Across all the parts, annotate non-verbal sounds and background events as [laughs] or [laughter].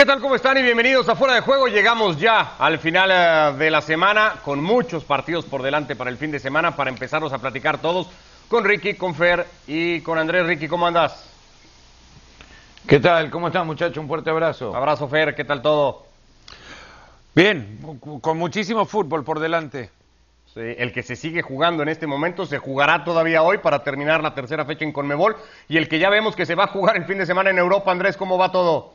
¿Qué tal? ¿Cómo están? Y bienvenidos a Fuera de Juego. Llegamos ya al final eh, de la semana con muchos partidos por delante para el fin de semana para empezarlos a platicar todos con Ricky, con Fer y con Andrés. Ricky, ¿cómo andas? ¿Qué tal? ¿Cómo están muchachos? Un fuerte abrazo. Abrazo Fer, ¿qué tal todo? Bien, con muchísimo fútbol por delante. Sí, el que se sigue jugando en este momento se jugará todavía hoy para terminar la tercera fecha en Conmebol y el que ya vemos que se va a jugar el fin de semana en Europa. Andrés, ¿cómo va todo?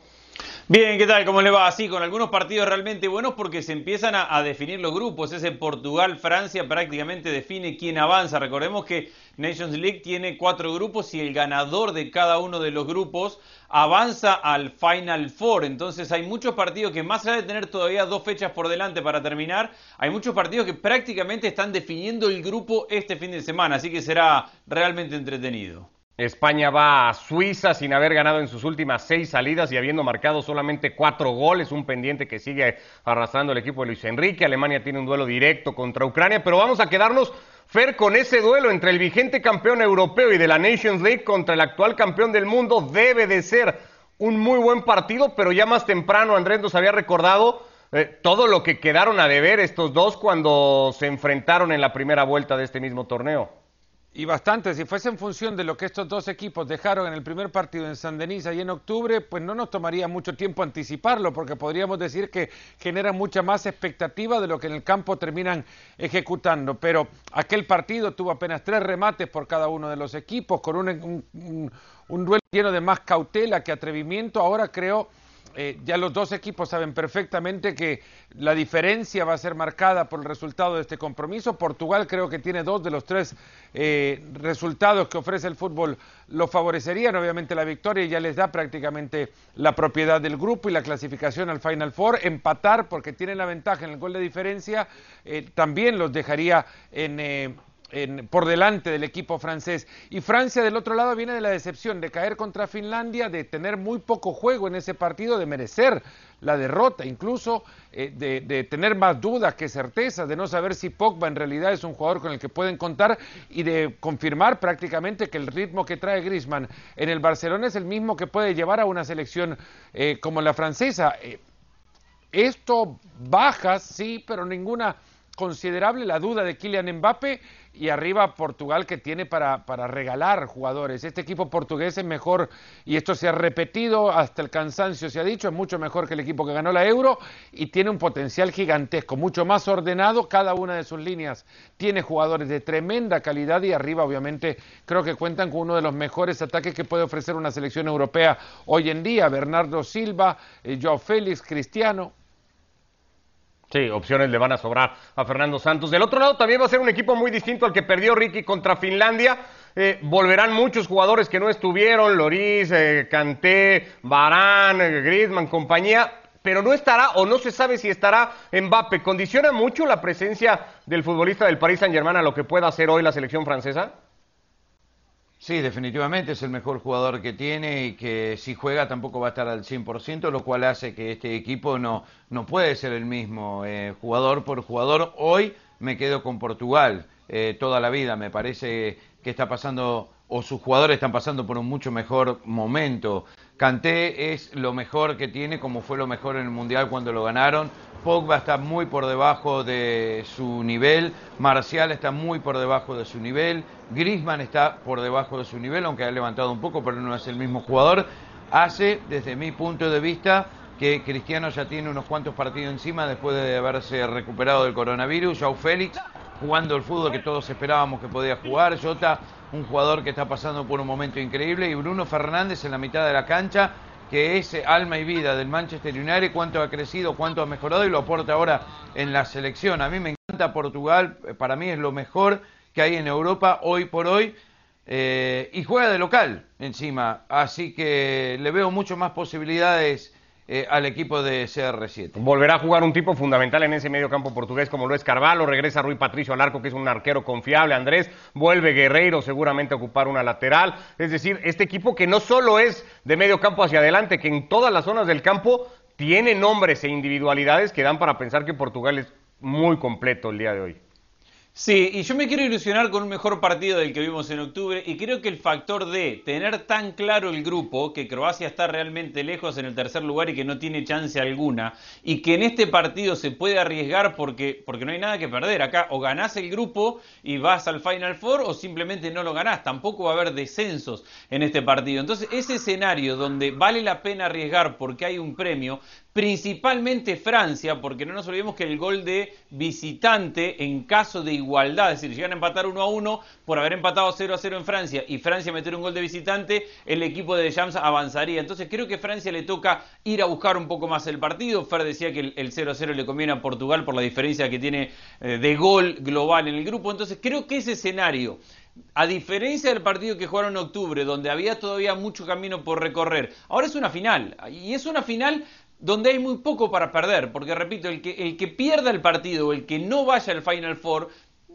Bien, ¿qué tal? ¿Cómo le va? Así, con algunos partidos realmente buenos porque se empiezan a, definir los grupos. Ese Portugal-Francia prácticamente define quién avanza. Recordemos que Nations League tiene cuatro grupos y el ganador de cada uno de los grupos avanza al Final Four. Entonces hay muchos partidos que más allá de tener todavía dos fechas por delante para terminar, hay muchos partidos que prácticamente están definiendo el grupo este fin de semana. Así que será realmente entretenido. España va a Suiza sin haber ganado en sus últimas seis salidas y habiendo marcado solamente cuatro goles, un pendiente que sigue arrastrando el equipo de Luis Enrique. Alemania tiene un duelo directo contra Ucrania, pero vamos a quedarnos, Fer, con ese duelo entre el vigente campeón europeo y de la Nations League contra el actual campeón del mundo. Debe de ser un muy buen partido, pero ya más temprano Andrés nos había recordado eh, todo lo que quedaron a deber estos dos cuando se enfrentaron en la primera vuelta de este mismo torneo. Y bastante, si fuese en función de lo que estos dos equipos dejaron en el primer partido en San Denis y en octubre, pues no nos tomaría mucho tiempo anticiparlo, porque podríamos decir que genera mucha más expectativa de lo que en el campo terminan ejecutando. Pero aquel partido tuvo apenas tres remates por cada uno de los equipos, con un, un duelo lleno de más cautela que atrevimiento. Ahora creo eh, ya los dos equipos saben perfectamente que la diferencia va a ser marcada por el resultado de este compromiso. Portugal creo que tiene dos de los tres eh, resultados que ofrece el fútbol lo favorecerían. Obviamente la victoria ya les da prácticamente la propiedad del grupo y la clasificación al Final Four. Empatar porque tienen la ventaja en el gol de diferencia eh, también los dejaría en por delante del equipo francés. Y Francia del otro lado viene de la decepción de caer contra Finlandia, de tener muy poco juego en ese partido, de merecer la derrota, incluso eh, de, tener más dudas que certezas, de no saber si Pogba en realidad es un jugador con el que pueden contar y de confirmar prácticamente que el ritmo que trae Griezmann en el Barcelona es el mismo que puede llevar a una selección eh, como la francesa. Eh, esto baja, sí, pero ninguna considerable la duda de Kylian Mbappe y arriba Portugal que tiene para, para, regalar jugadores. Este equipo portugués es mejor, y esto se ha repetido hasta el cansancio, se ha dicho, es mucho mejor que el equipo que ganó la Euro y tiene un potencial gigantesco, mucho más ordenado, cada una de sus líneas tiene jugadores de tremenda calidad y arriba obviamente creo que cuentan con uno de los mejores ataques que puede ofrecer una selección europea hoy en día, Bernardo Silva, eh, Joao Félix, Cristiano. Sí, opciones le van a sobrar a Fernando Santos. Del otro lado también va a ser un equipo muy distinto al que perdió Ricky contra Finlandia. Eh, volverán muchos jugadores que no estuvieron, Loris, eh, Canté, Barán, eh, Griezmann, compañía, pero no estará o no se sabe si estará Mbappe. ¿Condiciona mucho la presencia del futbolista del Paris Saint-Germain a lo que pueda hacer hoy la selección francesa? Sí, definitivamente es el mejor jugador que tiene y que si juega tampoco va a estar al 100%, lo cual hace que este equipo no, no puede ser el mismo eh, jugador por jugador. Hoy me quedo con Portugal eh, toda la vida, me parece que está pasando, o sus jugadores están pasando por un mucho mejor momento. Kanté es lo mejor que tiene, como fue lo mejor en el Mundial cuando lo ganaron. Pogba está muy por debajo de su nivel, Marcial está muy por debajo de su nivel, Griezmann está por debajo de su nivel, aunque ha levantado un poco, pero no es el mismo jugador. Hace, desde mi punto de vista, que Cristiano ya tiene unos cuantos partidos encima después de haberse recuperado del coronavirus. Joao Félix jugando el fútbol que todos esperábamos que podía jugar. Jota, un jugador que está pasando por un momento increíble. Y Bruno Fernández en la mitad de la cancha que es alma y vida del Manchester United, cuánto ha crecido, cuánto ha mejorado y lo aporta ahora en la selección. A mí me encanta Portugal, para mí es lo mejor que hay en Europa hoy por hoy. Eh, y juega de local encima, así que le veo mucho más posibilidades eh, al equipo de CR7. Volverá a jugar un tipo fundamental en ese medio campo portugués como lo es Carvalho, regresa Rui Patricio al arco que es un arquero confiable, Andrés, vuelve Guerreiro seguramente a ocupar una lateral, es decir, este equipo que no solo es de medio campo hacia adelante, que en todas las zonas del campo tiene nombres e individualidades que dan para pensar que Portugal es muy completo el día de hoy. Sí, y yo me quiero ilusionar con un mejor partido del que vimos en octubre y creo que el factor de tener tan claro el grupo, que Croacia está realmente lejos en el tercer lugar y que no tiene chance alguna, y que en este partido se puede arriesgar porque, porque no hay nada que perder. Acá o ganás el grupo y vas al Final Four o simplemente no lo ganás. Tampoco va a haber descensos en este partido. Entonces, ese escenario donde vale la pena arriesgar porque hay un premio, principalmente Francia, porque no nos olvidemos que el gol de visitante en caso de igualdad, es decir, llegan a empatar 1 a 1 por haber empatado 0 a 0 en Francia y Francia meter un gol de visitante, el equipo de Jams avanzaría. Entonces creo que Francia le toca ir a buscar un poco más el partido. Fer decía que el 0 a 0 le conviene a Portugal por la diferencia que tiene eh, de gol global en el grupo. Entonces creo que ese escenario a diferencia del partido que jugaron en octubre, donde había todavía mucho camino por recorrer, ahora es una final. Y es una final donde hay muy poco para perder, porque repito, el que, el que pierda el partido el que no vaya al Final Four,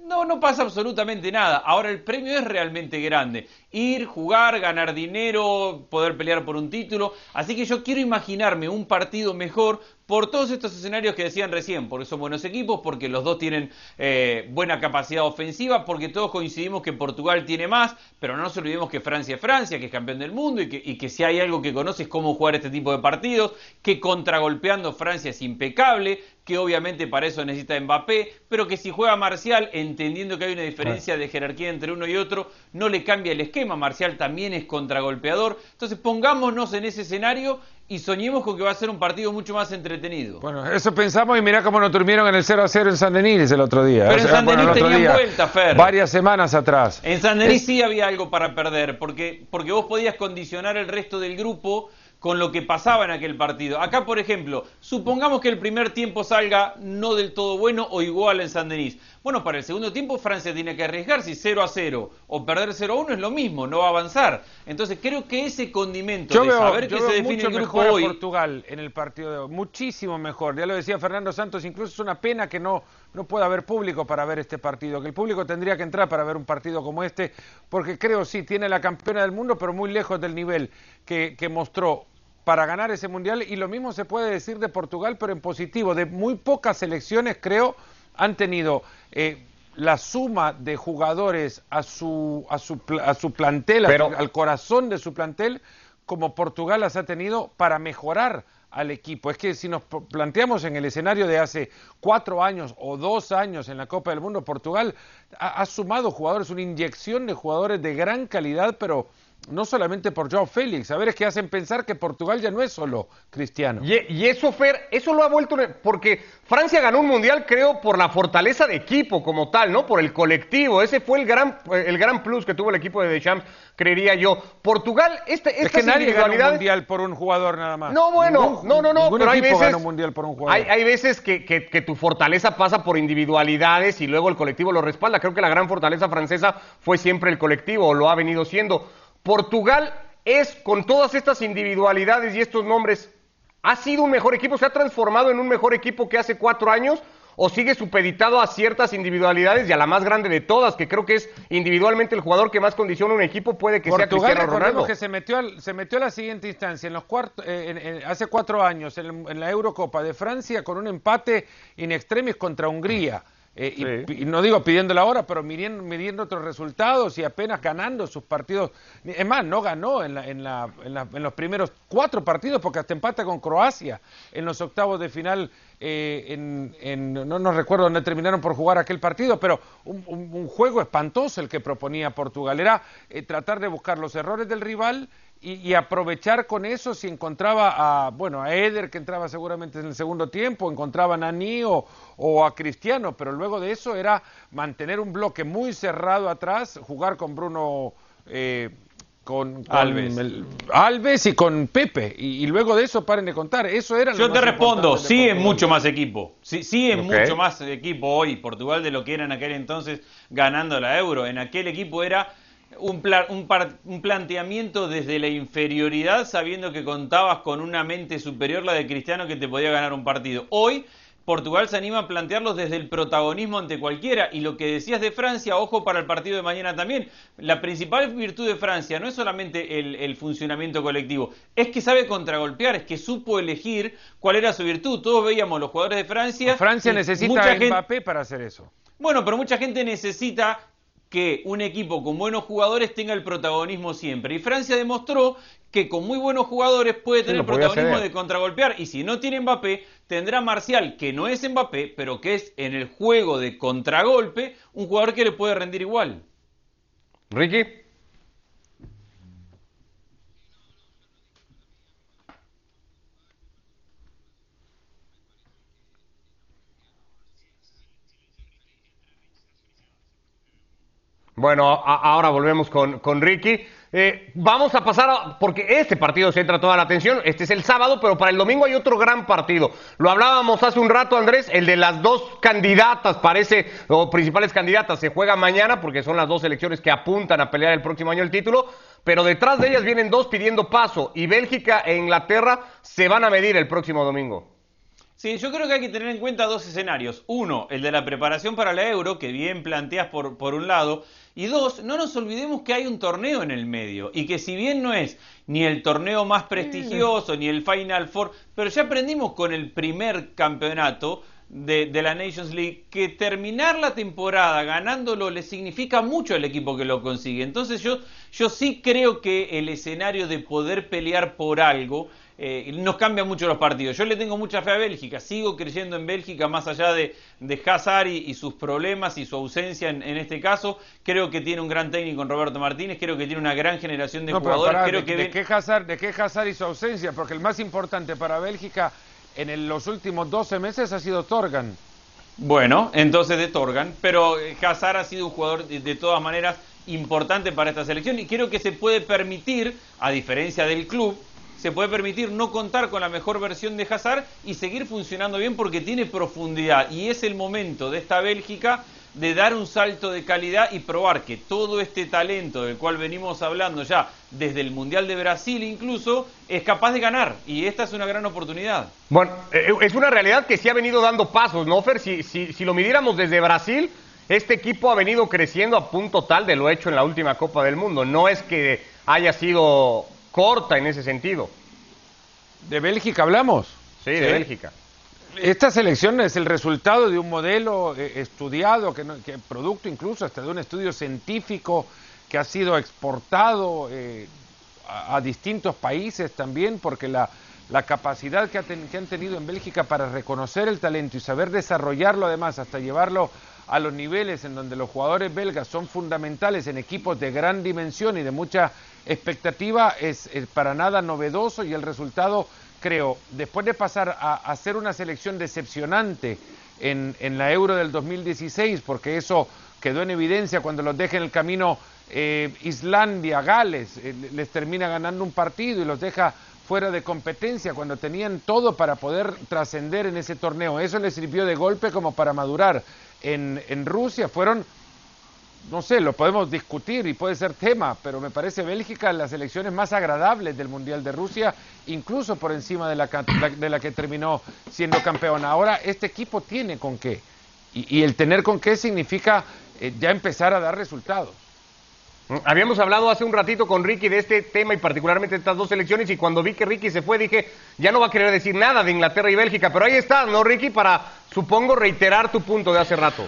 no, no pasa absolutamente nada. Ahora el premio es realmente grande. Ir, jugar, ganar dinero, poder pelear por un título. Así que yo quiero imaginarme un partido mejor por todos estos escenarios que decían recién, porque son buenos equipos, porque los dos tienen eh, buena capacidad ofensiva, porque todos coincidimos que Portugal tiene más, pero no nos olvidemos que Francia es Francia, que es campeón del mundo y que, y que si hay algo que conoce es cómo jugar este tipo de partidos, que contragolpeando Francia es impecable, que obviamente para eso necesita Mbappé, pero que si juega Marcial, entendiendo que hay una diferencia de jerarquía entre uno y otro, no le cambia el esquema. Marcial también es contragolpeador. Entonces pongámonos en ese escenario y soñemos con que va a ser un partido mucho más entretenido. Bueno, eso pensamos y mirá cómo nos durmieron en el 0 a 0 en San Denis el otro día. Pero en San Denis tenían vuelta, Fer. Varias semanas atrás. En San Denis sí había algo para perder, porque, porque vos podías condicionar el resto del grupo con lo que pasaba en aquel partido. Acá, por ejemplo, supongamos que el primer tiempo salga no del todo bueno o igual en San Denis. Bueno, para el segundo tiempo Francia tiene que arriesgar, si 0 a 0 o perder 0 a 1 es lo mismo, no va a avanzar. Entonces creo que ese condimento yo de saber que se define el grupo hoy... Portugal en el partido de hoy, muchísimo mejor. Ya lo decía Fernando Santos, incluso es una pena que no, no pueda haber público para ver este partido, que el público tendría que entrar para ver un partido como este, porque creo sí, tiene la campeona del mundo, pero muy lejos del nivel que, que mostró para ganar ese mundial y lo mismo se puede decir de Portugal, pero en positivo. De muy pocas selecciones, creo, han tenido eh, la suma de jugadores a su, a su, a su plantel, al corazón de su plantel, como Portugal las ha tenido para mejorar al equipo. Es que si nos planteamos en el escenario de hace cuatro años o dos años en la Copa del Mundo, Portugal ha, ha sumado jugadores, una inyección de jugadores de gran calidad, pero no solamente por Joao Félix, a ver, es que hacen pensar que Portugal ya no es solo cristiano. Y, eso, Fer, eso lo ha vuelto, porque Francia ganó un mundial, creo, por la fortaleza de equipo como tal, ¿no? Por el colectivo, ese fue el gran, el gran plus que tuvo el equipo de Deschamps, creería yo. Portugal, este, es que nadie ganó un mundial por un jugador nada más. No, bueno, no, no, no, pero hay veces, un mundial por un jugador. Hay, hay veces que, que, que tu fortaleza pasa por individualidades y luego el colectivo lo respalda. Creo que la gran fortaleza francesa fue siempre el colectivo, o lo ha venido siendo. Portugal es, con todas estas individualidades y estos nombres, ¿ha sido un mejor equipo? ¿Se ha transformado en un mejor equipo que hace cuatro años? ¿O sigue supeditado a ciertas individualidades y a la más grande de todas, que creo que es individualmente el jugador que más condiciona un equipo, puede que sea Cristiano Ronaldo? que se metió, se metió a la siguiente instancia, en los cuartos, eh, hace cuatro años, en, la Eurocopa de Francia, con un empate in extremis contra Hungría. Eh, y, no digo pidiendo la hora, pero midiendo, midiendo, otros resultados y apenas ganando sus partidos. Es más, no ganó en, en, los primeros cuatro partidos porque hasta empata con Croacia en los octavos de final. Eh, en, no nos recuerdo dónde terminaron por jugar aquel partido, pero un, juego espantoso el que proponía Portugal. Era eh, tratar de buscar los errores del rival y, aprovechar con eso si encontraba a, bueno, a Eder que entraba seguramente en el segundo tiempo, encontraba a Nani o, a Cristiano, pero luego de eso era mantener un bloque muy cerrado atrás, jugar con Bruno... Eh, con, Alves. y con Pepe. Y, luego de eso paren de contar. Eso era Yo te respondo, sí es mucho más equipo. Sí, sí es mucho más equipo hoy Portugal de lo que era en aquel entonces ganando la Euro. En aquel equipo era un, un, planteamiento desde la inferioridad, sabiendo que contabas con una mente superior, la de Cristiano, que te podía ganar un partido. Hoy, Portugal se anima a plantearlos desde el protagonismo ante cualquiera. Y lo que decías de Francia, ojo para el partido de mañana también. La principal virtud de Francia no es solamente el, funcionamiento colectivo, es que sabe contragolpear, es que supo elegir cuál era su virtud. Todos veíamos los jugadores de Francia. Francia necesita a Mbappé para hacer eso. Bueno, pero mucha gente necesita que un equipo con buenos jugadores tenga el protagonismo siempre. Y Francia demostró que con muy buenos jugadores puede tener el protagonismo de contragolpear. Y si no tiene Mbappé, tendrá Marcial, que no es Mbappé, pero que es en el juego de contragolpe, un jugador que le puede rendir igual. Ricky. Bueno, ahora volvemos con, con Ricky. Eh, vamos a pasar, a, porque este partido centra toda la atención, este es el sábado, pero para el domingo hay otro gran partido. Lo hablábamos hace un rato, Andrés, el de las dos candidatas, parece, o principales candidatas, se juega mañana porque son las dos selecciones que apuntan a pelear el próximo año el título, pero detrás de ellas vienen dos pidiendo paso y Bélgica e Inglaterra se van a medir el próximo domingo. Sí, yo creo que hay que tener en cuenta dos escenarios. Uno, el de la preparación para la euro, que bien planteas por, por un lado. Y dos, no nos olvidemos que hay un torneo en el medio. Y que si bien no es ni el torneo más prestigioso, ni el Final Four, pero ya aprendimos con el primer campeonato de, de, la Nations League que terminar la temporada ganándolo le significa mucho al equipo que lo consigue. Entonces yo, yo sí creo que el escenario de poder pelear por algo eh, nos cambian mucho los partidos. Yo le tengo mucha fe a Bélgica, sigo creyendo en Bélgica más allá de, de Hazard y, sus problemas y su ausencia en, este caso. Creo que tiene un gran técnico en Roberto Martínez, creo que tiene una gran generación de jugadores. creo de, que de, qué Hazard, ¿De qué Hazard y su ausencia? Porque el más importante para Bélgica en los últimos 12 meses ha sido Torgan. Bueno, entonces de Torgan, pero eh, Hazard ha sido un jugador de todas maneras importante para esta selección y creo que se puede permitir, a diferencia del club, se puede permitir no contar con la mejor versión de Hazard y seguir funcionando bien porque tiene profundidad. Y es el momento de esta Bélgica de dar un salto de calidad y probar que todo este talento del cual venimos hablando ya desde el Mundial de Brasil incluso, es capaz de ganar. Y esta es una gran oportunidad. Bueno, eh, es una realidad que sí ha venido dando pasos, ¿no, Fer? Si, si, si lo midiéramos desde Brasil, este equipo ha venido creciendo a punto tal de lo hecho en la última Copa del Mundo. No es que haya sido corta en ese sentido. ¿De Bélgica hablamos? Sí, de Bélgica. Esta selección es el resultado de un modelo eh, estudiado, que, producto incluso hasta de un estudio científico que ha sido exportado eh, a, distintos países también, porque la, la capacidad que, que, han tenido en Bélgica para reconocer el talento y saber desarrollarlo además hasta llevarlo a los niveles en donde los jugadores belgas son fundamentales en equipos de gran dimensión y de mucha expectativa es, para nada novedoso y el resultado, creo, después de pasar a, hacer una selección decepcionante en, en, la Euro del 2016, porque eso quedó en evidencia cuando los deja en el camino eh, Islandia, Gales, eh, les termina ganando un partido y los deja fuera de competencia cuando tenían todo para poder trascender en ese torneo. Eso les sirvió de golpe como para madurar. En, en Rusia fueron no sé, lo podemos discutir y puede ser tema, pero me parece Bélgica las elecciones más agradables del Mundial de Rusia, incluso por encima de la, de la que terminó siendo campeona. Ahora, este equipo tiene con qué, y, el tener con qué significa eh, ya empezar a dar resultados. Habíamos hablado hace un ratito con Ricky de este tema y particularmente de estas dos elecciones y cuando vi que Ricky se fue dije, ya no va a querer decir nada de Inglaterra y Bélgica, pero ahí está, ¿no, Ricky? Para, supongo, reiterar tu punto de hace rato.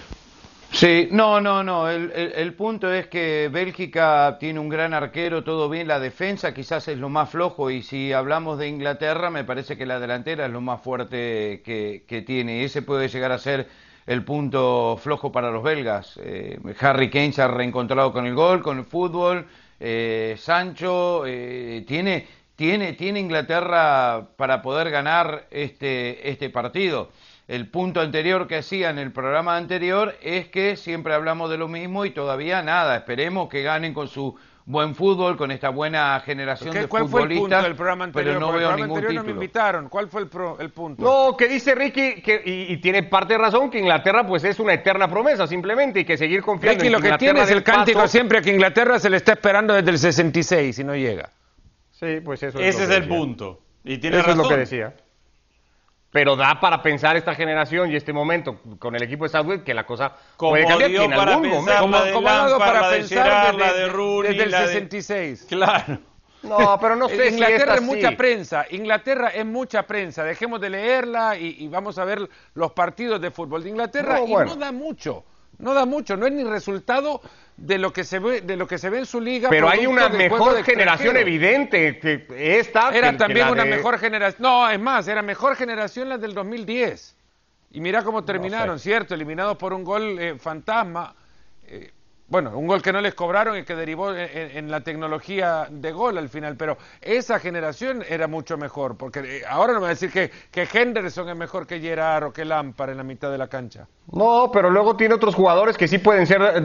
Sí, no, no, no. El, punto es que Bélgica tiene un gran arquero, todo bien. La defensa quizás es lo más flojo y si hablamos de Inglaterra, me parece que la delantera es lo más fuerte que, tiene. Ese puede llegar a ser el punto flojo para los belgas. Eh, Harry Kane se ha reencontrado con el gol, con el fútbol. Eh, Sancho eh, tiene, tiene, tiene Inglaterra para poder ganar este, este partido el punto anterior que hacía en el programa anterior es que siempre hablamos de lo mismo y todavía nada. Esperemos que ganen con su buen fútbol, con esta buena generación de ¿Cuál futbolistas. Fue el punto del programa anterior? Pero no veo ningún título. No me invitaron. ¿Cuál fue el, el punto? No, que dice Ricky, que, y, tiene parte de razón, que Inglaterra pues es una eterna promesa simplemente y que seguir confiando Ricky, en lo que tiene es el cántico siempre que Inglaterra se le está esperando desde el 66 y no llega. Sí, pues eso es Ese es el punto. Y tiene eso es lo que decía pero da para pensar esta generación y este momento con el equipo de Southgate que la cosa puede cambiar en algún momento. Como, como algo para pensar de, de Rooney, desde el 66. Claro. No, pero no sé Inglaterra si es mucha prensa. Inglaterra es mucha prensa. Dejemos de leerla y, vamos a ver los partidos de fútbol de Inglaterra y no da mucho. No da mucho, no es ni resultado de lo que se ve, de lo que se ve en su liga. Pero hay una mejor generación evidente que esta. Era que también una de- mejor generación. No, es más, era mejor generación la del 2010. Y mira cómo terminaron, ¿cierto? Eliminados por un gol eh, fantasma. Eh, bueno, un gol que no les cobraron y que derivó en, la tecnología de gol al final. Pero esa generación era mucho mejor. Porque eh, ahora no me va a decir que, que Henderson es mejor que Gerard o que Lampard en la mitad de la cancha. No, pero luego tiene otros jugadores que sí pueden ser eh,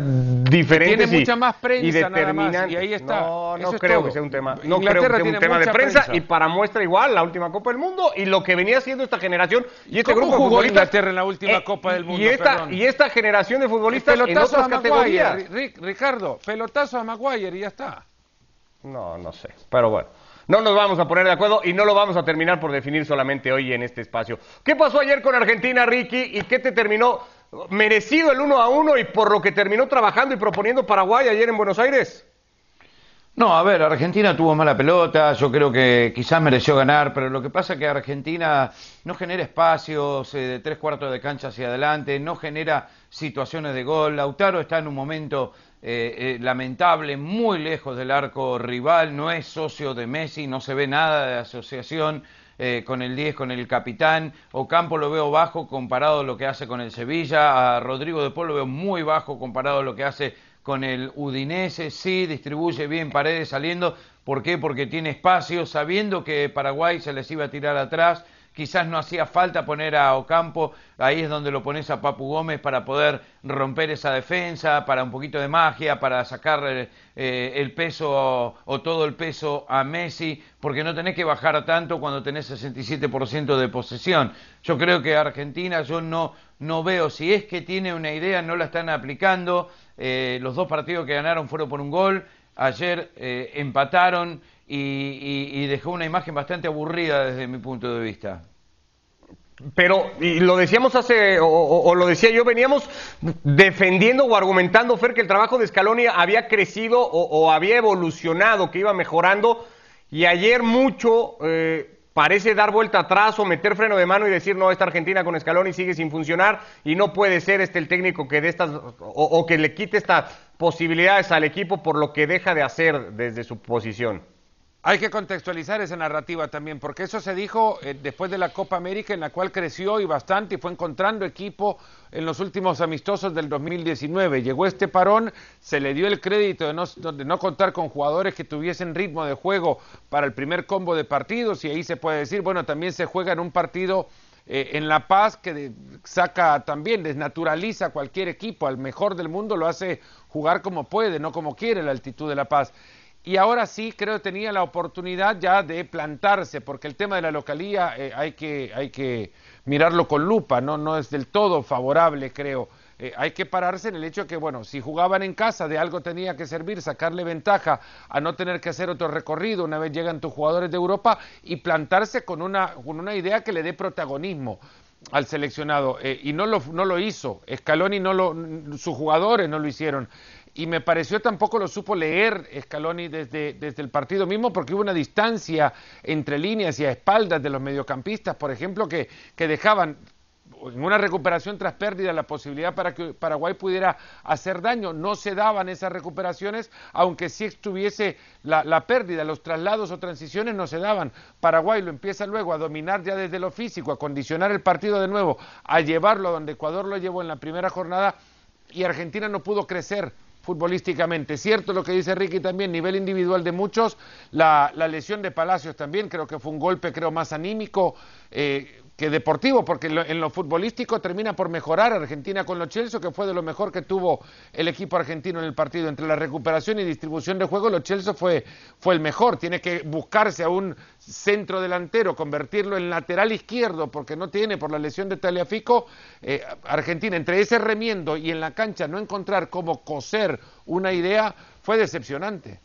diferentes. Tiene y- mucha más prensa y nada más, determinantes. y ahí está. No, no es creo todo. que sea un tema. No Inglaterra creo que sea un tema de prensa. prensa. Y para muestra igual, la última Copa del Mundo y lo que venía siendo esta generación y este ¿Cómo grupo jugó. Inglaterra en la última Copa del Mundo, Y esta, perdón? y esta generación de futbolistas en otras categorías. Ri- Ricardo, pelotazo a Maguire y ya está. No, no sé. Pero bueno. No nos vamos a poner de acuerdo y no lo vamos a terminar por definir solamente hoy en este espacio. ¿Qué pasó ayer con Argentina, Ricky? ¿Y qué te terminó merecido el uno a uno y por lo que terminó trabajando y proponiendo Paraguay ayer en Buenos Aires? No, a ver, Argentina tuvo mala pelota, yo creo que quizás mereció ganar, pero lo que pasa es que Argentina no genera espacios eh, de tres cuartos de cancha hacia adelante, no genera situaciones de gol. Lautaro está en un momento eh, eh, lamentable, muy lejos del arco rival, no es socio de Messi, no se ve nada de asociación. eh, con el 10, con el capitán. Ocampo lo veo bajo comparado a lo que hace con el Sevilla. A Rodrigo de Paul lo veo muy bajo comparado a lo que hace con el Udinese. Sí, distribuye bien paredes saliendo. ¿Por qué? Porque tiene espacio, sabiendo que Paraguay se les iba a tirar atrás. Quizás no hacía falta poner a Ocampo, ahí es donde lo pones a Papu Gómez para poder romper esa defensa, para un poquito de magia, para sacar eh, eh, el peso o, o todo el peso a Messi, porque no tenés que bajar tanto cuando tenés 67% de posesión. Yo creo que Argentina, yo no, no veo, si es que tiene una idea, no la están aplicando. Eh, los dos partidos que ganaron fueron por un gol. Ayer eh, empataron y, y- y dejó una imagen bastante aburrida desde mi punto de vista. Pero, y lo decíamos hace, o, o- lo decía yo, veníamos defendiendo o argumentando, Fer, que el trabajo de Scaloni había crecido o, había evolucionado, que iba mejorando, y ayer mucho eh, parece dar vuelta atrás o meter freno de mano y decir, no, esta Argentina con Scaloni sigue sin funcionar y no puede ser este el técnico que de estas, o que le quite estas posibilidades al equipo por lo que deja de hacer desde su posición. Hay que contextualizar esa narrativa también, porque eso se dijo eh, después de la Copa América, en la cual creció y bastante y fue encontrando equipo en los últimos amistosos del 2019. Llegó este parón, se le dio el crédito de no, de no contar con jugadores que tuviesen ritmo de juego para el primer combo de partidos, y ahí se puede decir, bueno, también se juega en un partido eh, en La Paz que de- saca también, desnaturaliza cualquier equipo, al mejor del mundo lo hace jugar como puede, no como quiere la altitud de La Paz. Y ahora sí creo que tenía la oportunidad ya de plantarse, porque el tema de la localía eh, hay, que, hay que mirarlo con lupa, no, no es del todo favorable, creo. Eh, hay que pararse en el hecho que, bueno, si jugaban en casa, de algo tenía que servir, sacarle ventaja a no tener que hacer otro recorrido una vez llegan tus jugadores de Europa y plantarse con una, con una idea que le dé protagonismo al seleccionado eh, y no lo, no lo hizo. Scaloni no lo, sus jugadores no lo hicieron. Y me pareció tampoco lo supo leer Scaloni desde, desde el partido mismo porque hubo una distancia entre líneas y a espaldas de los mediocampistas, por ejemplo, que, que dejaban en una recuperación tras pérdida la posibilidad para que Paraguay pudiera hacer daño. No se daban esas recuperaciones, aunque sí estuviese la, la pérdida, los traslados o transiciones no se daban. Paraguay lo empieza luego a dominar ya desde lo físico, a condicionar el partido de nuevo, a llevarlo donde Ecuador lo llevó en la primera jornada y Argentina no pudo crecer futbolísticamente. Cierto lo que dice Ricky también, nivel individual de muchos, la, la lesión de Palacios también, creo que fue un golpe creo más anímico eh, que deportivo, porque en lo, en lo, futbolístico termina por mejorar Argentina con los Chelsea, que fue de lo mejor que tuvo el equipo argentino en el partido. Entre la recuperación y distribución de juego, los Chelsea fue, fue el mejor. Tiene que buscarse a un centro delantero, convertirlo en lateral izquierdo, porque no tiene por la lesión de Taliafico. Eh, Argentina, entre ese remiendo y en la cancha no encontrar cómo coser una idea, fue decepcionante.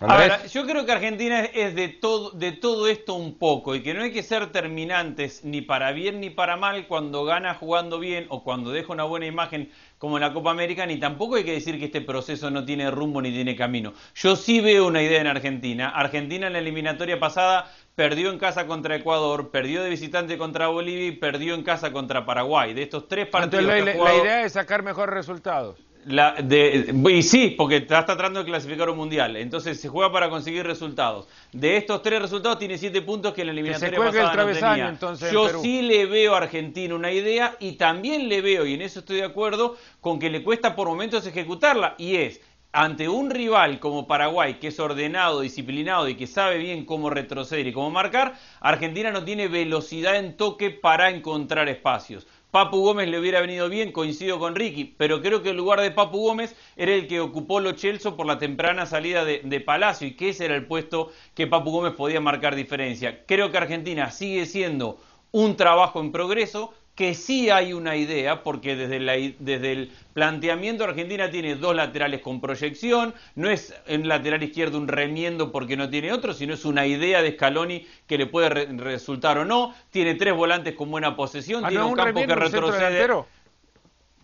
A ver, yo creo que Argentina es de todo, de todo esto un poco y que no hay que ser terminantes ni para bien ni para mal cuando gana jugando bien o cuando deja una buena imagen como en la Copa América, ni tampoco hay que decir que este proceso no tiene rumbo ni tiene camino. Yo sí veo una idea en Argentina. Argentina en la eliminatoria pasada perdió en casa contra Ecuador, perdió de visitante contra Bolivia y perdió en casa contra Paraguay. De estos tres partidos. Entonces, jugado- la idea es sacar mejores resultados. La de, y sí, porque está tratando de clasificar un mundial. Entonces se juega para conseguir resultados. De estos tres resultados tiene siete puntos que en la eliminatoria cuelgue el pasada no travesaño, tenía. entonces, en Yo sí le veo a Argentina una idea y también le veo, y en eso estoy de acuerdo, con que le cuesta por momentos ejecutarla. Y es, ante un rival como Paraguay, que es ordenado, disciplinado y que sabe bien cómo retroceder y cómo marcar, Argentina no tiene velocidad en toque para encontrar espacios. Papu Gómez le hubiera venido bien, coincido con Ricky, pero creo que el lugar de Papu Gómez era el que ocupó Lo Celso por la temprana salida de, de Palacio y que ese era el puesto que Papu Gómez podía marcar diferencia. Creo que Argentina sigue siendo un trabajo en progreso, que sí hay una idea, porque desde, la desde el planteamiento Argentina tiene dos laterales con proyección, no es en lateral izquierdo un remiendo porque no tiene otro, sino es una idea de Scaloni que le puede re- resultar o no, tiene tres volantes con buena posesión, Ah, tiene ¿no un un campo que remiendo retrocede.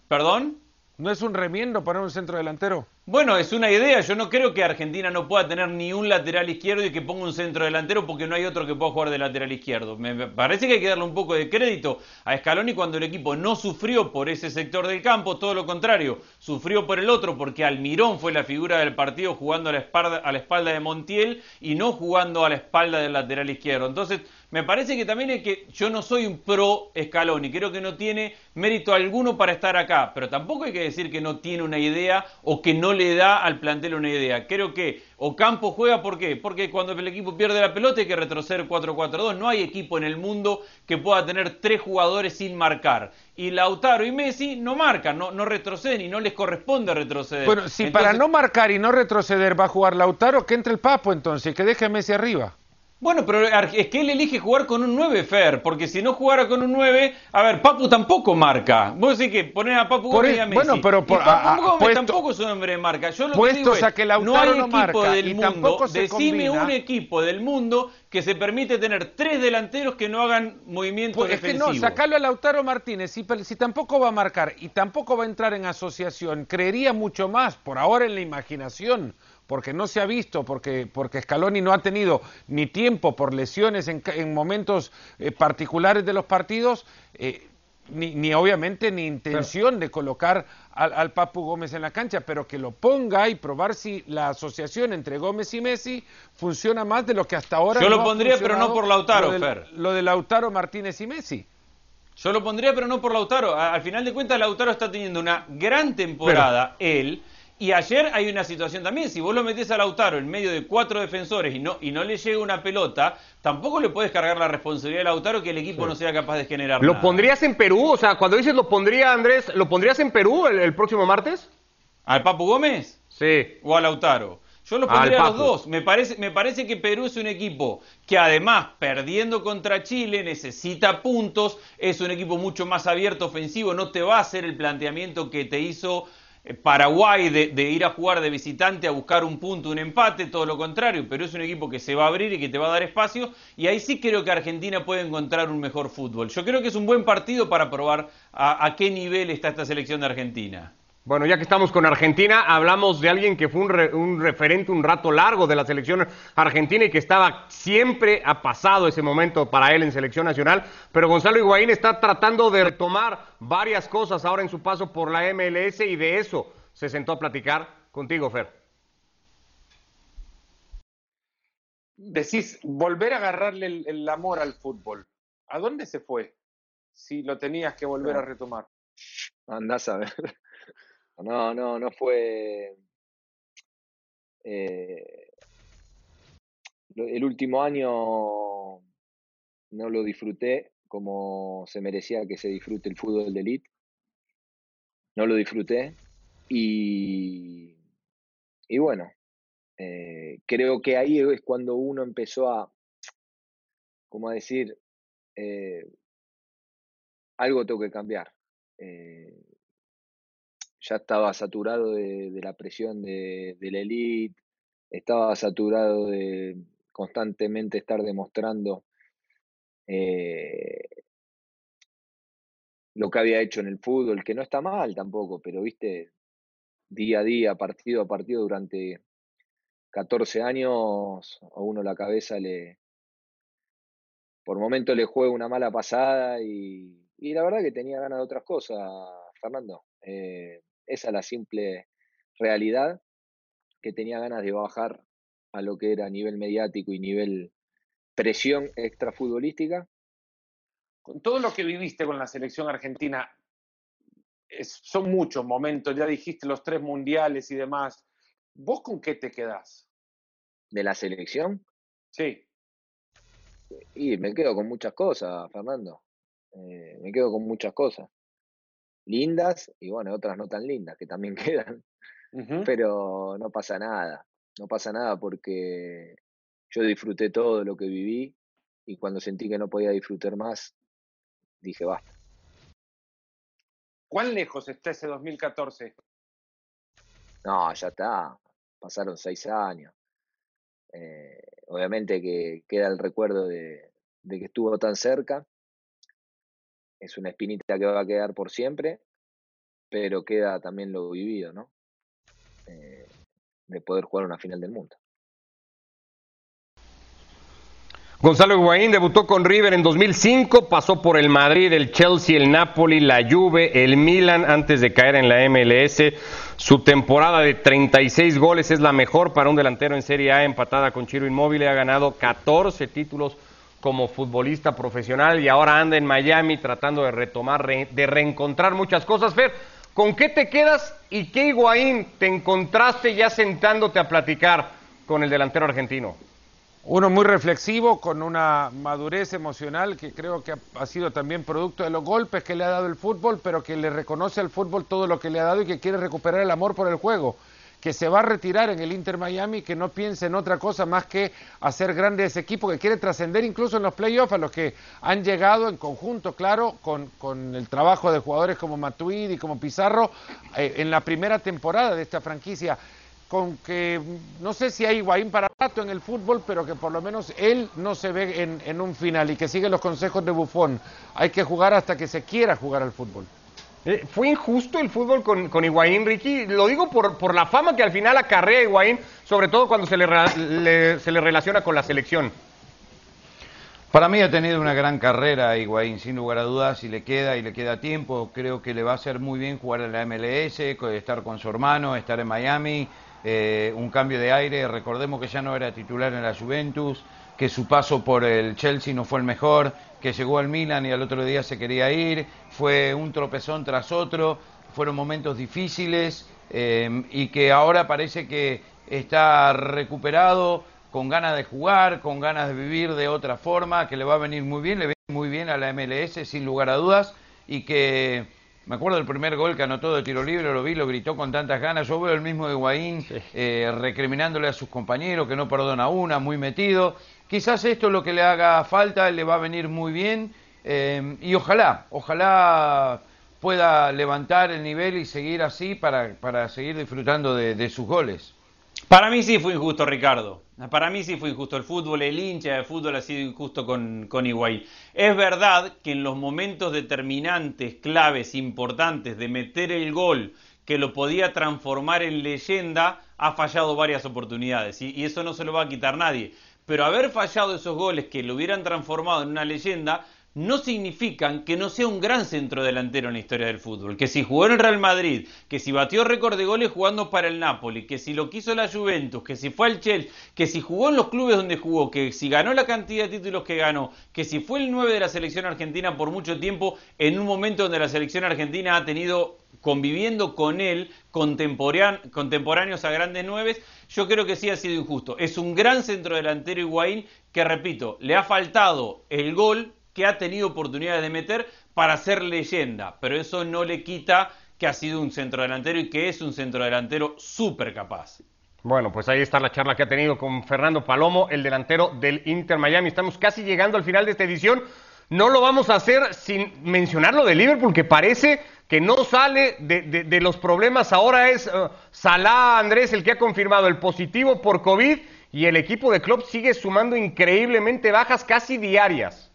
¿Perdón? ¿No es un remiendo poner un centro delantero? Bueno, es una idea. Yo no creo que Argentina no pueda tener ni un lateral izquierdo y que ponga un centro delantero porque no hay otro que pueda jugar de lateral izquierdo. Me me parece que hay que darle un poco de crédito a Scaloni cuando el equipo no sufrió por ese sector del campo, todo lo contrario, sufrió por el otro porque Almirón fue la figura del partido jugando a la espalda, a la espalda de Montiel y no jugando a la espalda del lateral izquierdo. Entonces, me parece que también es que yo no soy un pro Scaloni, creo que no tiene mérito alguno para estar acá, pero tampoco hay que decir que no tiene una idea o que no le da al plantel una idea. Creo que Ocampo juega ¿por qué? Porque cuando el equipo pierde la pelota hay que retroceder 4-4-2, no hay equipo en el mundo que pueda tener tres jugadores sin marcar. Y Lautaro y Messi no marcan, no, no retroceden y no les corresponde retroceder. Bueno, si Entonces- para no marcar y no retroceder va a jugar Lautaro, que entre el Papo entonces, que deje a Messi arriba. Bueno, pero es que él elige jugar con un 9, Fer, porque si no jugara con un 9, a ver, Papu tampoco marca. Vos decís que poner a Papu Gómez e- y a Messi. bueno, pero por- y Papu a- a- Gómez puesto- tampoco es un hombre de marca. Yo lo que digo es, a que no hay no equipo marca del mundo, decime combina. un equipo del mundo que se permite tener tres delanteros que no hagan movimientos Pues es que no, sacarlo a Lautaro Martínez, si, si tampoco va a marcar y tampoco va a entrar en asociación, creería mucho más, por ahora en la imaginación, porque no se ha visto, porque, porque Scaloni no ha tenido ni tiempo por lesiones en, en momentos eh, particulares de los partidos, eh, ni, ni obviamente ni intención de colocar al, al Papu Gómez en la cancha, pero que lo ponga y probar si la asociación entre Gómez y Messi funciona más de lo que hasta ahora Yo lo no pondría, pero no por Lautaro, lo del- Fer. Lo de Lautaro Martínez y Messi. Yo lo pondría, pero no por Lautaro. Al final de cuentas, Lautaro está teniendo una gran temporada, él. Y ayer hay una situación también. Si vos lo metés a Lautaro en medio de cuatro defensores y no, y no le llega una pelota, tampoco le puedes cargar la responsabilidad a Lautaro que el equipo no sea capaz de generar ¿Lo nada. pondrías en Perú? O sea, cuando dices lo pondría, Andrés, ¿lo pondrías en Perú el, el próximo martes? ¿Al Papu Gómez? Sí. o a Lautaro. Yo los Al pondría a los dos. Me parece, me parece que Perú es un equipo que además, perdiendo contra Chile, necesita puntos, es un equipo mucho más abierto, ofensivo, no te va a hacer el planteamiento que te hizo Paraguay de, de ir a jugar de visitante a buscar un punto, un empate, todo lo contrario, pero es un equipo que se va a abrir y que te va a dar espacio y ahí sí creo que Argentina puede encontrar un mejor fútbol. Yo creo que es un buen partido para probar a, a qué nivel está esta selección de Argentina. Bueno, ya que estamos con Argentina, hablamos de alguien que fue un, re- un referente un rato largo de la selección argentina y que estaba siempre ha pasado ese momento para él en selección nacional, pero Gonzalo Higuaín está tratando de retomar varias cosas ahora en su paso por la MLS y de eso se sentó a platicar contigo, Fer. Decís, volver a agarrarle el, el amor al fútbol. ¿A dónde se fue? Si lo tenías que volver a retomar. Andás a ver. No, no, no fue. eh, el último año no lo disfruté como se merecía que se disfrute el fútbol de elite. No lo disfruté. Y, y bueno, eh, creo que ahí es cuando uno empezó a, como a decir, eh, algo tengo que cambiar. Ya estaba saturado de, la presión de, la elite, estaba saturado de constantemente estar demostrando eh, lo que había hecho en el fútbol, que no está mal tampoco, pero viste, día a día, partido a partido, durante 14 años, a uno la cabeza le, por momento le juego una mala pasada y, y la verdad que tenía ganas de otras cosas, Fernando. Eh, esa es la simple realidad, que tenía ganas de bajar a lo que era nivel mediático y nivel presión extrafutbolística. Con todo lo que viviste con la selección argentina, son muchos momentos, ya dijiste los tres mundiales y demás. ¿Vos con qué te quedás? ¿De la selección? Sí. Y me quedo con muchas cosas, Fernando. Eh, me quedo con muchas cosas. Lindas y bueno, otras no tan lindas que también [laughs] quedan. Pero no pasa nada. No pasa nada porque yo disfruté todo lo que viví y cuando sentí que no podía disfrutar más, dije basta. ¿Cuán lejos está ese 2014? No, ya está. Pasaron seis años. Eh, obviamente que queda el recuerdo de, que estuvo tan cerca. Es una espinita que va a quedar por siempre, pero queda también lo vivido, ¿no? Eh, de poder jugar una final del mundo. Gonzalo Higuaín debutó con River en 2005, pasó por el Madrid, el Chelsea, el Napoli, la Juve, el Milan antes de caer en la MLS. Su temporada de 36 goles es la mejor para un delantero en Serie A, empatada con Chiro Inmóvil. Ha ganado 14 títulos como futbolista profesional y ahora anda en Miami tratando de retomar, de reencontrar muchas cosas. Fer, ¿con qué te quedas y qué Higuaín te encontraste ya sentándote a platicar con el delantero argentino? Uno muy reflexivo, con una madurez emocional que creo que ha, sido también producto de los golpes que le ha dado el fútbol, pero que le reconoce al fútbol todo lo que le ha dado y que quiere recuperar el amor por el juego. Que se va a retirar en el Inter Miami, que no piense en otra cosa más que hacer grandes equipos, que quiere trascender incluso en los playoffs, a los que han llegado en conjunto, claro, con, con el trabajo de jugadores como Matuidi y como Pizarro eh, en la primera temporada de esta franquicia con que no sé si hay Higuaín para rato en el fútbol, pero que por lo menos él no se ve en, un final y que sigue los consejos de Bufón. Hay que jugar hasta que se quiera jugar al fútbol. Eh, ¿Fue injusto el fútbol con, con Higuaín, Ricky? Lo digo por, por la fama que al final acarrea Higuaín, sobre todo cuando se le, se le relaciona con la selección. Para mí ha tenido una gran carrera Higuaín, sin lugar a dudas, si le queda y le queda tiempo, creo que le va a hacer muy bien jugar en la MLS, estar con su hermano, estar en Miami, eh, un cambio de aire. Recordemos que ya no era titular en la Juventus, que su paso por el Chelsea no fue el mejor, que llegó al Milan y al otro día se quería ir. Fue un tropezón tras otro, fueron momentos difíciles eh, y que ahora parece que está recuperado, con ganas de jugar, con ganas de vivir de otra forma, que le va a venir muy bien, le viene muy bien a la MLS sin lugar a dudas y que me acuerdo del primer gol que anotó de tiro libre, lo vi, lo gritó con tantas ganas. Yo veo el mismo de Higuaín eh, recriminándole a sus compañeros que no perdona una, muy metido. Quizás esto es lo que le haga falta, le va a venir muy bien. Eh, y ojalá, ojalá pueda levantar el nivel y seguir así para, para seguir disfrutando de sus goles. Para mí sí fue injusto, Ricardo. Para mí sí fue injusto. El fútbol, el hincha de fútbol ha sido injusto con, con Higuaín. Es verdad que en los momentos determinantes, claves, importantes de meter el gol que lo podía transformar en leyenda, ha fallado varias oportunidades. y eso no se lo va a quitar nadie. Pero haber fallado esos goles que lo hubieran transformado en una leyenda no significan que no sea un gran centro delantero en la historia del fútbol. Que si jugó en el Real Madrid, que si batió récord de goles jugando para el Napoli, que si lo quiso la Juventus, que si fue al Chelsea, que si jugó en los clubes donde jugó, que si ganó la cantidad de títulos que ganó, que si fue el 9 de la selección argentina por mucho tiempo, en un momento donde la selección argentina ha tenido conviviendo con él contemporáneos a grandes nueves, yo creo que sí ha sido injusto. Es un gran centro delantero Higuaín que, repito, le ha faltado el gol que ha tenido oportunidades de meter para ser leyenda, pero eso no le quita que ha sido un centrodelantero y que es un centrodelantero súper capaz. Bueno, pues ahí está la charla que ha tenido con Fernando Palomo, el delantero del Inter Miami. Estamos casi llegando al final de esta edición. No lo vamos a hacer sin mencionar lo de Liverpool, que parece que no sale de, los problemas. Ahora es uh, Salah Andrés el que ha confirmado el positivo por COVID y el equipo de club sigue sumando increíblemente bajas casi diarias.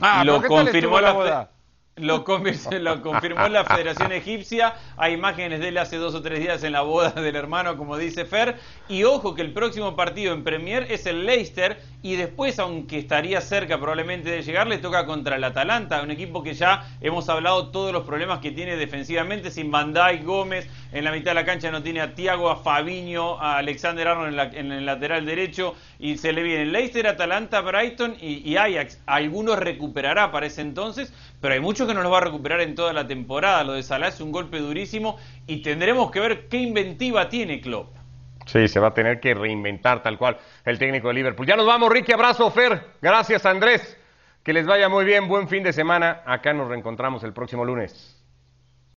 Ah, lo confirmó la, Lo, [laughs] lo, confirmó la Federación Egipcia. Hay imágenes de él hace dos o tres días en la boda del hermano, como dice Fer. Y ojo que el próximo partido en Premier es el Leicester. Y después, aunque estaría cerca probablemente de llegar, le toca contra el Atalanta. Un equipo que ya hemos hablado todos los problemas que tiene defensivamente. Sin Bandai, Gómez. En la mitad de la cancha no tiene a Tiago, a Fabiño, a Alexander Arnold en, el lateral derecho. Y se le viene Leicester, Atalanta, Brighton y, y Ajax. Algunos recuperará para ese entonces. Pero hay muchos que no los va a recuperar en toda la temporada. Lo de Salah es un golpe durísimo y tendremos que ver qué inventiva tiene Klopp. Sí, se va a tener que reinventar tal cual el técnico de Liverpool. Ya nos vamos, Ricky. Abrazo, Fer. Gracias, Andrés. Que les vaya muy bien. Buen fin de semana. Acá nos reencontramos el próximo lunes.